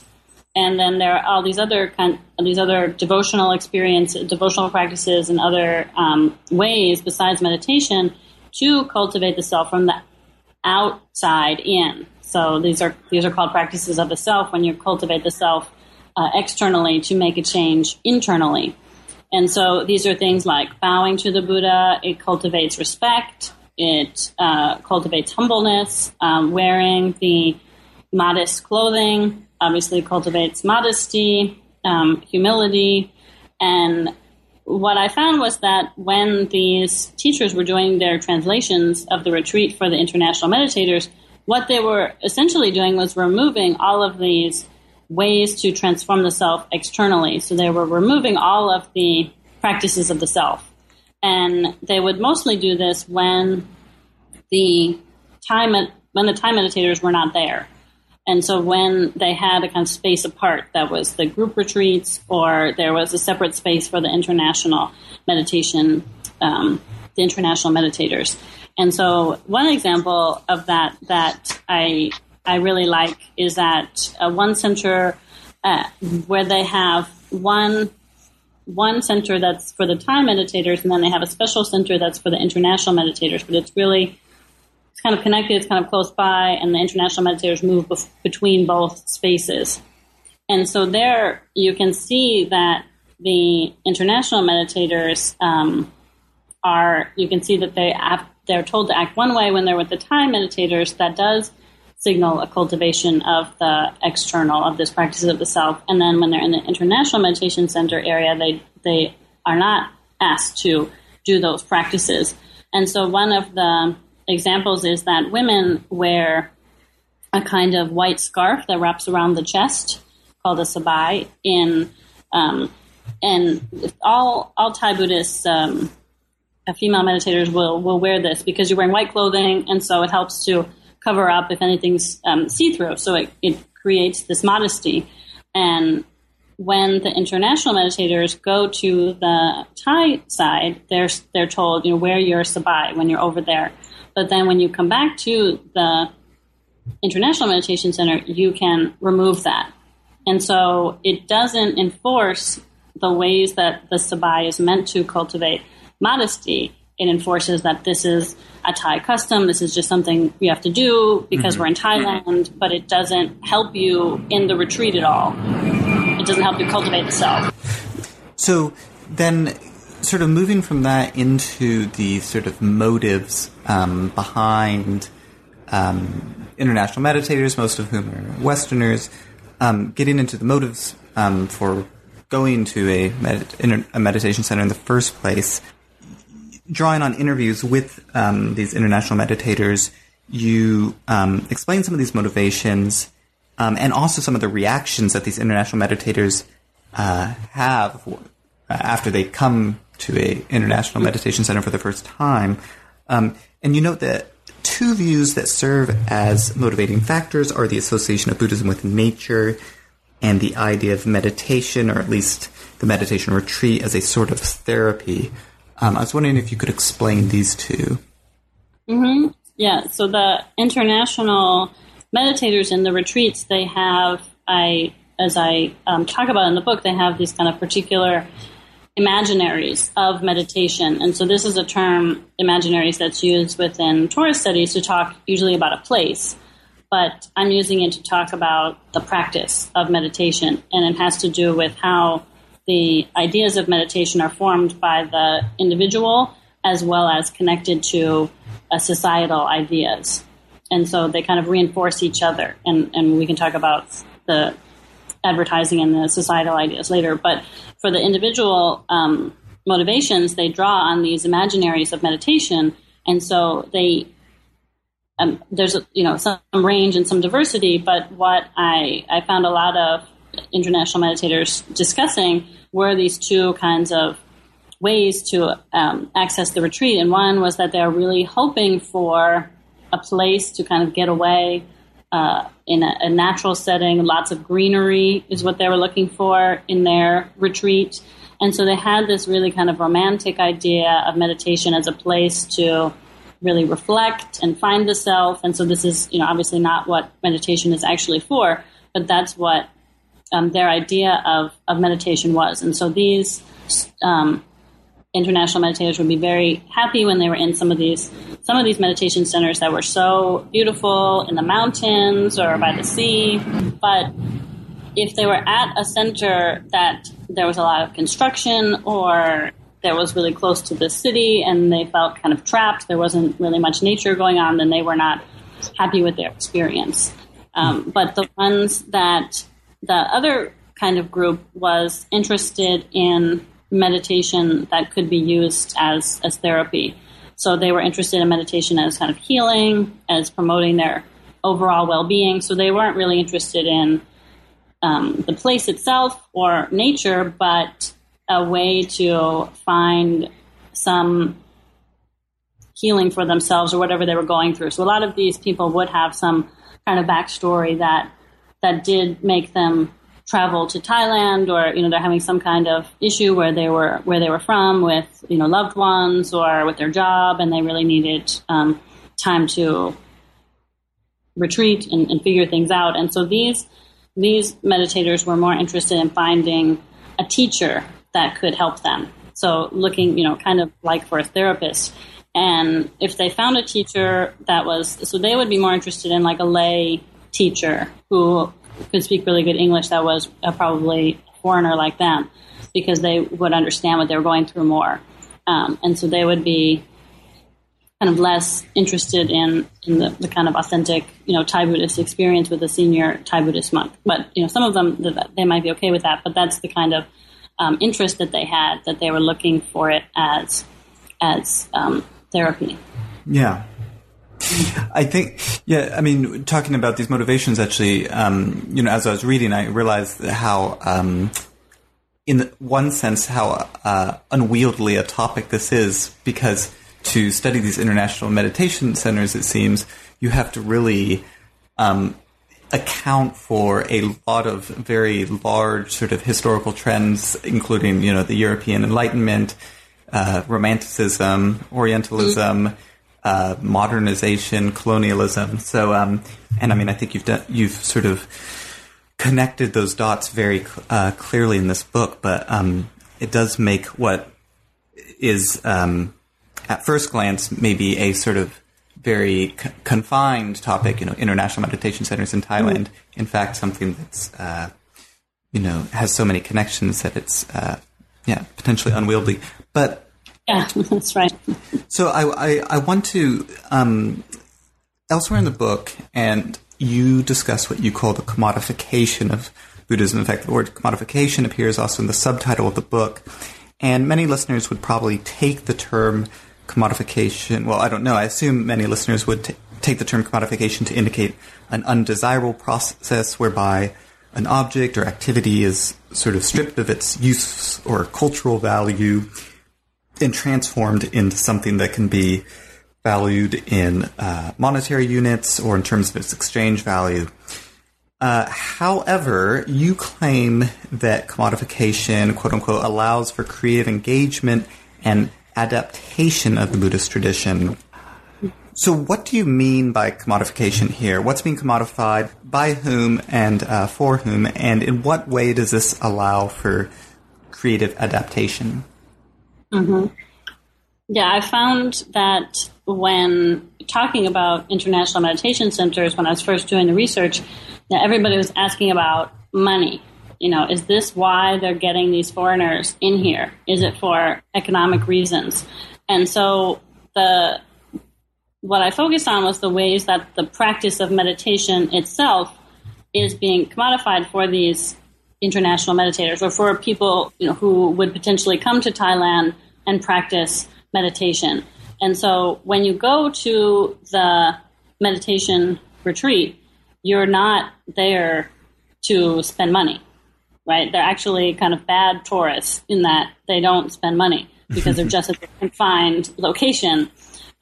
And then there are all these other kind, these other devotional experience, devotional practices, and other um, ways besides meditation to cultivate the self from the outside in. So these are these are called practices of the self when you cultivate the self uh, externally to make a change internally. And so these are things like bowing to the Buddha. It cultivates respect. It uh, cultivates humbleness. Um, wearing the modest clothing obviously cultivates modesty, um, humility, and what I found was that when these teachers were doing their translations of the retreat for the international meditators, what they were essentially doing was removing all of these ways to transform the self externally. So they were removing all of the practices of the self. And they would mostly do this when the time when the Thai meditators were not there. And so when they had a kind of space apart, that was the group retreats, or there was a separate space for the international meditation, um, the international meditators. And so one example of that that I I really like is that uh, one center uh, where they have one one center that's for the Thai meditators, and then they have a special center that's for the international meditators. But it's really it's kind of connected, it's kind of close by, and the international meditators move bef- between both spaces. And so there you can see that the international meditators um, are, you can see that they they're told to act one way when they're with the Thai meditators. That does signal a cultivation of the external of this practice of the self. And then when they're in the international meditation center area, they they are not asked to do those practices. And so one of the examples is that women wear a kind of white scarf that wraps around the chest called a sabai in um, and all all Thai Buddhists um, female meditators will will wear this because you're wearing white clothing and so it helps to cover up if anything's um, see through so it, it creates this modesty and when the international meditators go to the Thai side, they're they're told, you know, wear your sabai when you're over there. But then when you come back to the International Meditation Center, you can remove that. And so it doesn't enforce the ways that the sabai is meant to cultivate modesty. It enforces that this is a Thai custom, this is just something you have to do because mm-hmm. we're in Thailand, but it doesn't help you in the retreat at all. It doesn't help you cultivate the self. So then sort of moving from that into the sort of motives um, behind um, international meditators, most of whom are Westerners, um, getting into the motives um, for going to a, med- a, meditation center in the first place, drawing on interviews with um, these international meditators, you um, explain some of these motivations and also some of the reactions that these international meditators uh, have after they come to a international meditation center for the first time. Um, and you note that two views that serve as motivating factors are the association of Buddhism with nature and the idea of meditation, or at least the meditation retreat, as a sort of therapy. Um, I was wondering if you could explain these 2 mm-hmm. Yeah. So the international meditators in the retreats, they have I as I um, talk about in the book, they have these kind of particular imaginaries of meditation. And so this is a term, imaginaries, that's used within tourism studies to talk usually about a place. But I'm using it to talk about the practice of meditation. And it has to do with how the ideas of meditation are formed by the individual as well as connected to uh, societal ideas. And so they kind of reinforce each other. And, and we can talk about the advertising and the societal ideas later. But for the individual um, motivations, they draw on these imaginaries of meditation, and so they um, there's you know some range and some diversity. But what I I found a lot of international meditators discussing were these two kinds of ways to um, access the retreat, and one was that they're really hoping for a place to kind of get away uh, in a, a, natural setting. Lots of greenery is what they were looking for in their retreat. And so they had this really kind of romantic idea of meditation as a place to really reflect and find the self. And so this is, you know, obviously not what meditation is actually for, but that's what um, their idea of, of meditation was. And so these um, international meditators would be very happy when they were in some of these some of these meditation centers that were so beautiful in the mountains or by the sea. But if they were at a center that there was a lot of construction or that was really close to the city and they felt kind of trapped there wasn't really much nature going on then they were not happy with their experience. Um, but the ones that the other kind of group was interested in meditation that could be used as, as therapy. So they were interested in meditation as kind of healing, as promoting their overall well being. So they weren't really interested in um, the place itself or nature, but a way to find some healing for themselves or whatever they were going through. So a lot of these people would have some kind of backstory that that did make them travel to Thailand or you know they're having some kind of issue where they were where they were from with you know loved ones or with their job and they really needed um, time to retreat and, and figure things out. And so these these meditators were more interested in finding a teacher that could help them. So looking you know kind of like for a therapist. And if they found a teacher that was, so they would be more interested in like a lay teacher who could speak really good English that was uh, probably a foreigner like them because they would understand what they were going through more. Um, and so they would be kind of less interested in, in the, the, kind of authentic, you know, Thai Buddhist experience with a senior Thai Buddhist monk. But, you know, some of them, they might be okay with that, but that's the kind of um, interest that they had, that they were looking for it as, as um, therapy. Yeah. I think, yeah, I mean, talking about these motivations, actually, um, you know, as I was reading, I realized how, um, in one sense, how uh, unwieldy a topic this is, because to study these international meditation centers, it seems, you have to really um, account for a lot of very large sort of historical trends, including, you know, the European Enlightenment, uh, Romanticism, Orientalism, uh, modernization, colonialism. So, um, and I mean, I think you've done, you've sort of connected those dots very uh, clearly in this book, but um, it does make what is um, at first glance maybe a sort of very c- confined topic, you know, international meditation centers in Thailand. Mm-hmm. In fact, something that's uh, you know has so many connections that it's uh, yeah, potentially unwieldy. But yeah, that's right. So I, I, I want to um, elsewhere in the book, and you discuss what you call the commodification of Buddhism. In fact, the word commodification appears also in the subtitle of the book. And many listeners would probably take the term commodification. Well, I don't know. I assume many listeners would t- take the term commodification to indicate an undesirable process whereby an object or activity is sort of stripped of its use or cultural value and transformed into something that can be valued in uh, monetary units or in terms of its exchange value. Uh, however, you claim that commodification, quote unquote, allows for creative engagement and adaptation of the Buddhist tradition so, what do you mean by commodification here? What's being commodified? By whom and uh, for whom? And in what way does this allow for creative adaptation? Mm-hmm. Yeah, I found that when talking about international meditation centers, when I was first doing the research, that everybody was asking about money. You know, is this why they're getting these foreigners in here? Is it for economic reasons? And so the what I focused on was the ways that the practice of meditation itself is being commodified for these international meditators or for people you know, who would potentially come to Thailand and practice meditation. And so when you go to the meditation retreat, you're not there to spend money, right? They're actually kind of bad tourists in that they don't spend money because they're just at a confined location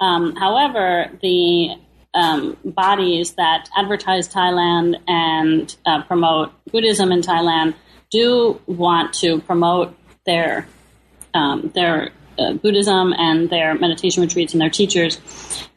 um, however, the um, bodies that advertise Thailand and uh, promote Buddhism in Thailand do want to promote their um, their uh, Buddhism and their meditation retreats and their teachers.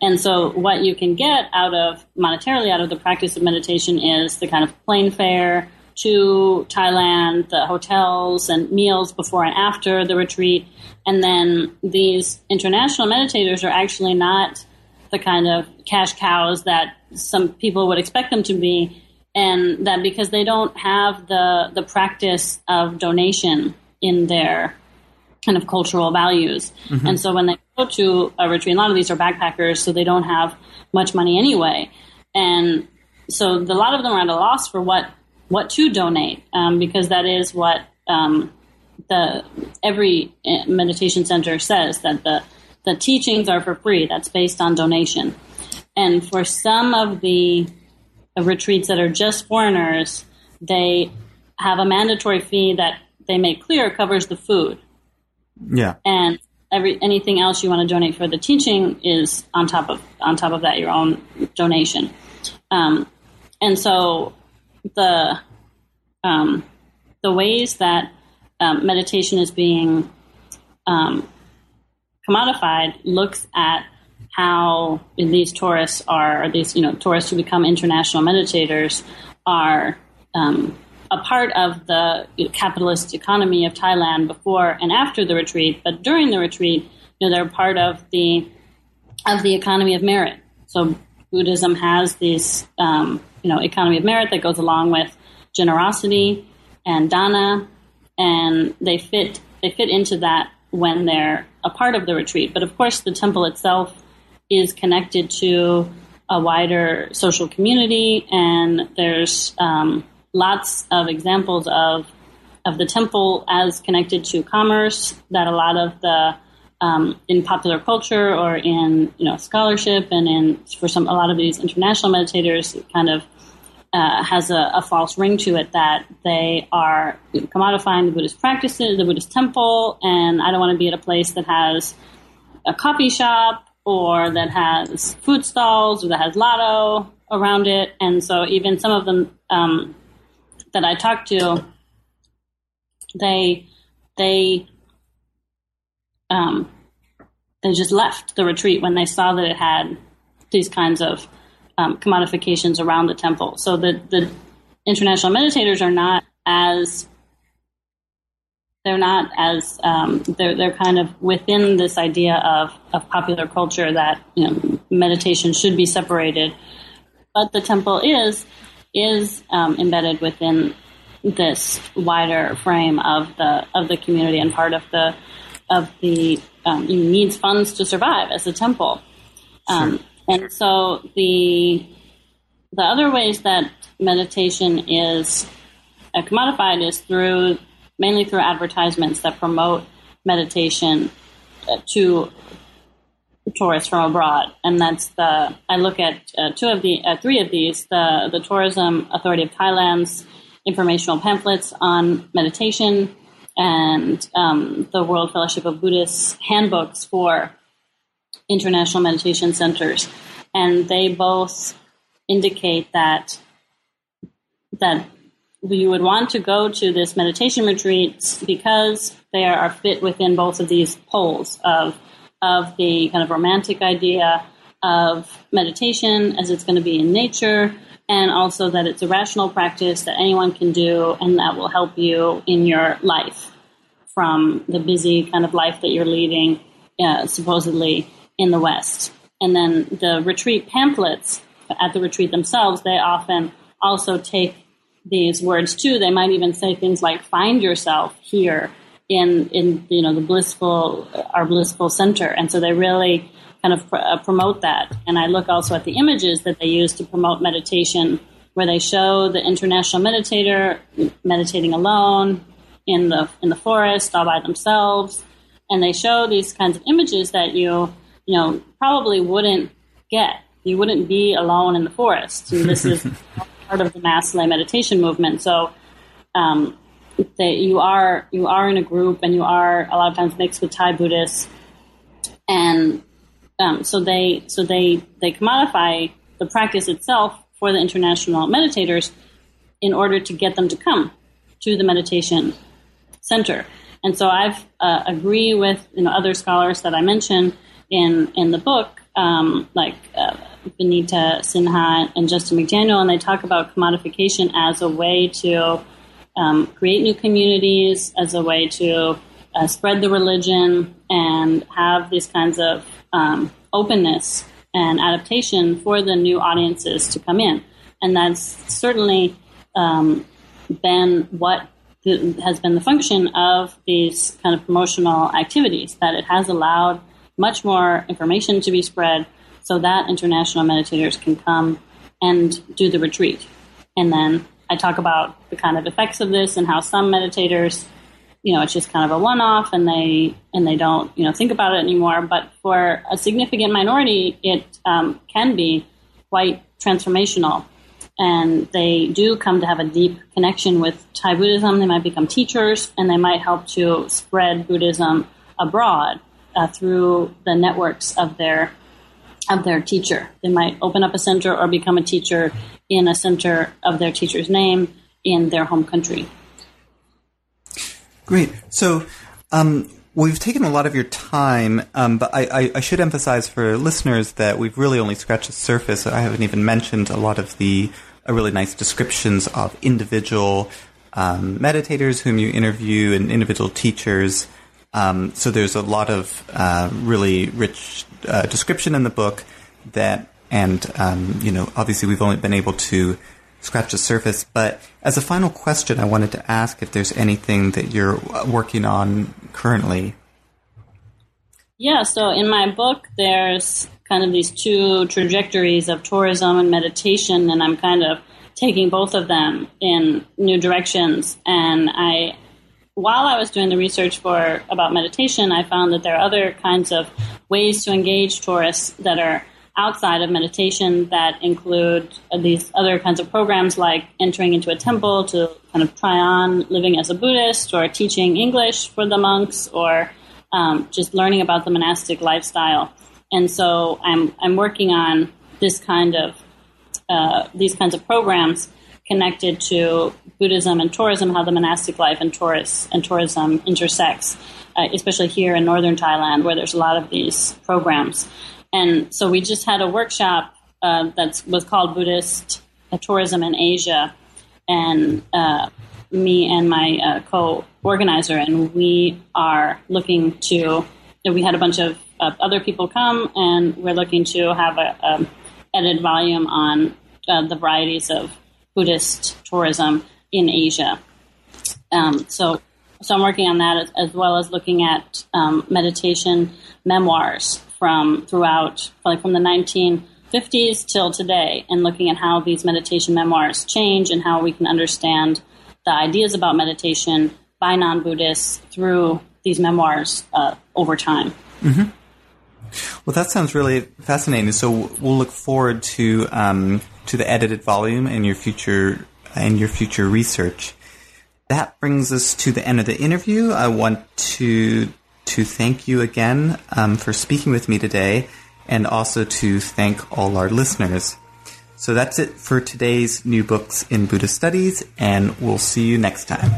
And so, what you can get out of monetarily out of the practice of meditation is the kind of plane fare to Thailand, the hotels and meals before and after the retreat. And then these international meditators are actually not the kind of cash cows that some people would expect them to be. And that because they don't have the, the practice of donation in their kind of cultural values. Mm-hmm. And so when they go to a retreat, a lot of these are backpackers, so they don't have much money anyway. And so a lot of them are at a loss for what what to donate um, because that is what um, the every eh, meditation center says that the the teachings are for free. That's based on donation, and for some of the retreats that are just foreigners, they have a mandatory fee that they make clear covers the food. Yeah. And every anything else you want to donate for the teaching is on top of on top of that your own donation. Um, and so the um, the ways that um, meditation is being um, commodified looks at how these tourists are, these you know tourists who become international meditators are um, a part of the capitalist economy of Thailand before and after the retreat, but during the retreat, you know they're part of the of the economy of merit. So Buddhism has this um, you know economy of merit that goes along with generosity and dana, and they fit they fit into that when they're a part of the retreat. But of course, the temple itself is connected to a wider social community, and there's um, lots of examples of of the temple as connected to commerce that a lot of the um, in popular culture or in you know scholarship and in for some a lot of these international meditators kind of uh, has a, a, false ring to it that they are commodifying the Buddhist practices, the Buddhist temple, and I don't want to be at a place that has a coffee shop or that has food stalls or that has lotto around it. And so even some of them um, that I talked to, they they um, they just left the retreat when they saw that it had these kinds of um, commodifications around the temple. So the the international meditators are not as they're not as um, they're they're kind of within this idea of of popular culture that you know meditation should be separated, but the temple is is um, embedded within this wider frame of the of the community and part of the of the um, needs funds to survive as a temple. Um, sure. And so the the other ways that meditation is uh, commodified is through mainly through advertisements that promote meditation uh, to tourists from abroad, and that's the I look at uh, two of the uh, three of these the the Tourism Authority of Thailand's informational pamphlets on meditation and um, the World Fellowship of Buddhists handbooks for international meditation centers, and they both indicate that that you would want to go to this meditation retreats because they are fit within both of these poles of of the kind of romantic idea of meditation as it's going to be in nature and also that it's a rational practice that anyone can do and that will help you in your life from the busy kind of life that you're leading uh, supposedly in the West. And then the retreat pamphlets at the retreat themselves, they often also take these words too. They might even say things like "find yourself here in in you know the blissful our blissful center," and so they really kind of pr- uh, promote that. And I look also at the images that they use to promote meditation, where they show the international meditator meditating alone in the in the forest all by themselves, and they show these kinds of images that you you know, probably wouldn't get. You wouldn't be alone in the forest. And this is part of the mass lay meditation movement. So um, they, you are you are in a group, and you are a lot of times mixed with Thai Buddhists, and um, so they so they they commodify the practice itself for the international meditators in order to get them to come to the meditation center. And so I've uh, agree with you know other scholars that I mentioned in in the book, um, like uh, Vineeta Sinha and Justin McDaniel, and they talk about commodification as a way to um, create new communities, as a way to uh, spread the religion, and have these kinds of um, openness and adaptation for the new audiences to come in. And that's certainly um, been what has been the function of these kind of promotional activities, that it has allowed much more information to be spread so that international meditators can come and do the retreat. And then I talk about the kind of effects of this and how some meditators, you know, it's just kind of a one-off and they and they don't, you know, think about it anymore. But for a significant minority, it um, can be quite transformational. and they do come to have a deep connection with Thai Buddhism. They might become teachers, and they might help to spread Buddhism abroad uh, through the networks of their of their teacher. They might open up a center or become a teacher in a center of their teacher's name in their home country. Great. So, um, we've taken a lot of your time, um, but I, I, I, should emphasize for listeners that we've really only scratched the surface. I haven't even mentioned a lot of the uh, really nice descriptions of individual um, meditators whom you interview and individual teachers. Um, so there's a lot of uh, really rich uh, description in the book that, and um, you know, obviously we've only been able to scratch the surface. But as a final question, I wanted to ask if there's anything that you're working on currently. Yeah, so in my book, there's kind of these two trajectories of tourism and meditation, and I'm kind of taking both of them in new directions. And I, while I was doing the research for about meditation, I found that there are other kinds of ways to engage tourists that are outside of meditation that include these other kinds of programs like entering into a temple to kind of try on living as a Buddhist or teaching English for the monks or um, just learning about the monastic lifestyle. And so I'm, I'm working on this kind of uh, these kinds of programs connected to Buddhism and tourism, how the monastic life and tourist and tourism intersects, uh, especially here in northern Thailand, where there's a lot of these programs. And so we just had a workshop uh, that was called Buddhist Tourism in Asia, and uh, me and my uh, co-organizer, and we are looking to. You know, we had a bunch of other people come, and we're looking to have a, a edited volume on uh, the varieties of Buddhist tourism in Asia. Um, so, so I'm working on that as, as well as looking at um, meditation memoirs from throughout, like from the 1950s till today, and looking at how these meditation memoirs change and how we can understand the ideas about meditation by non Buddhists through these memoirs uh, over time. Mm-hmm. Well, that sounds really fascinating. So we'll look forward to um, to the edited volume and your future and your future research. That brings us to the end of the interview. I want to to thank you again um, for speaking with me today and also to thank all our listeners. So that's it for today's New Books in Buddhist Studies, and we'll see you next time.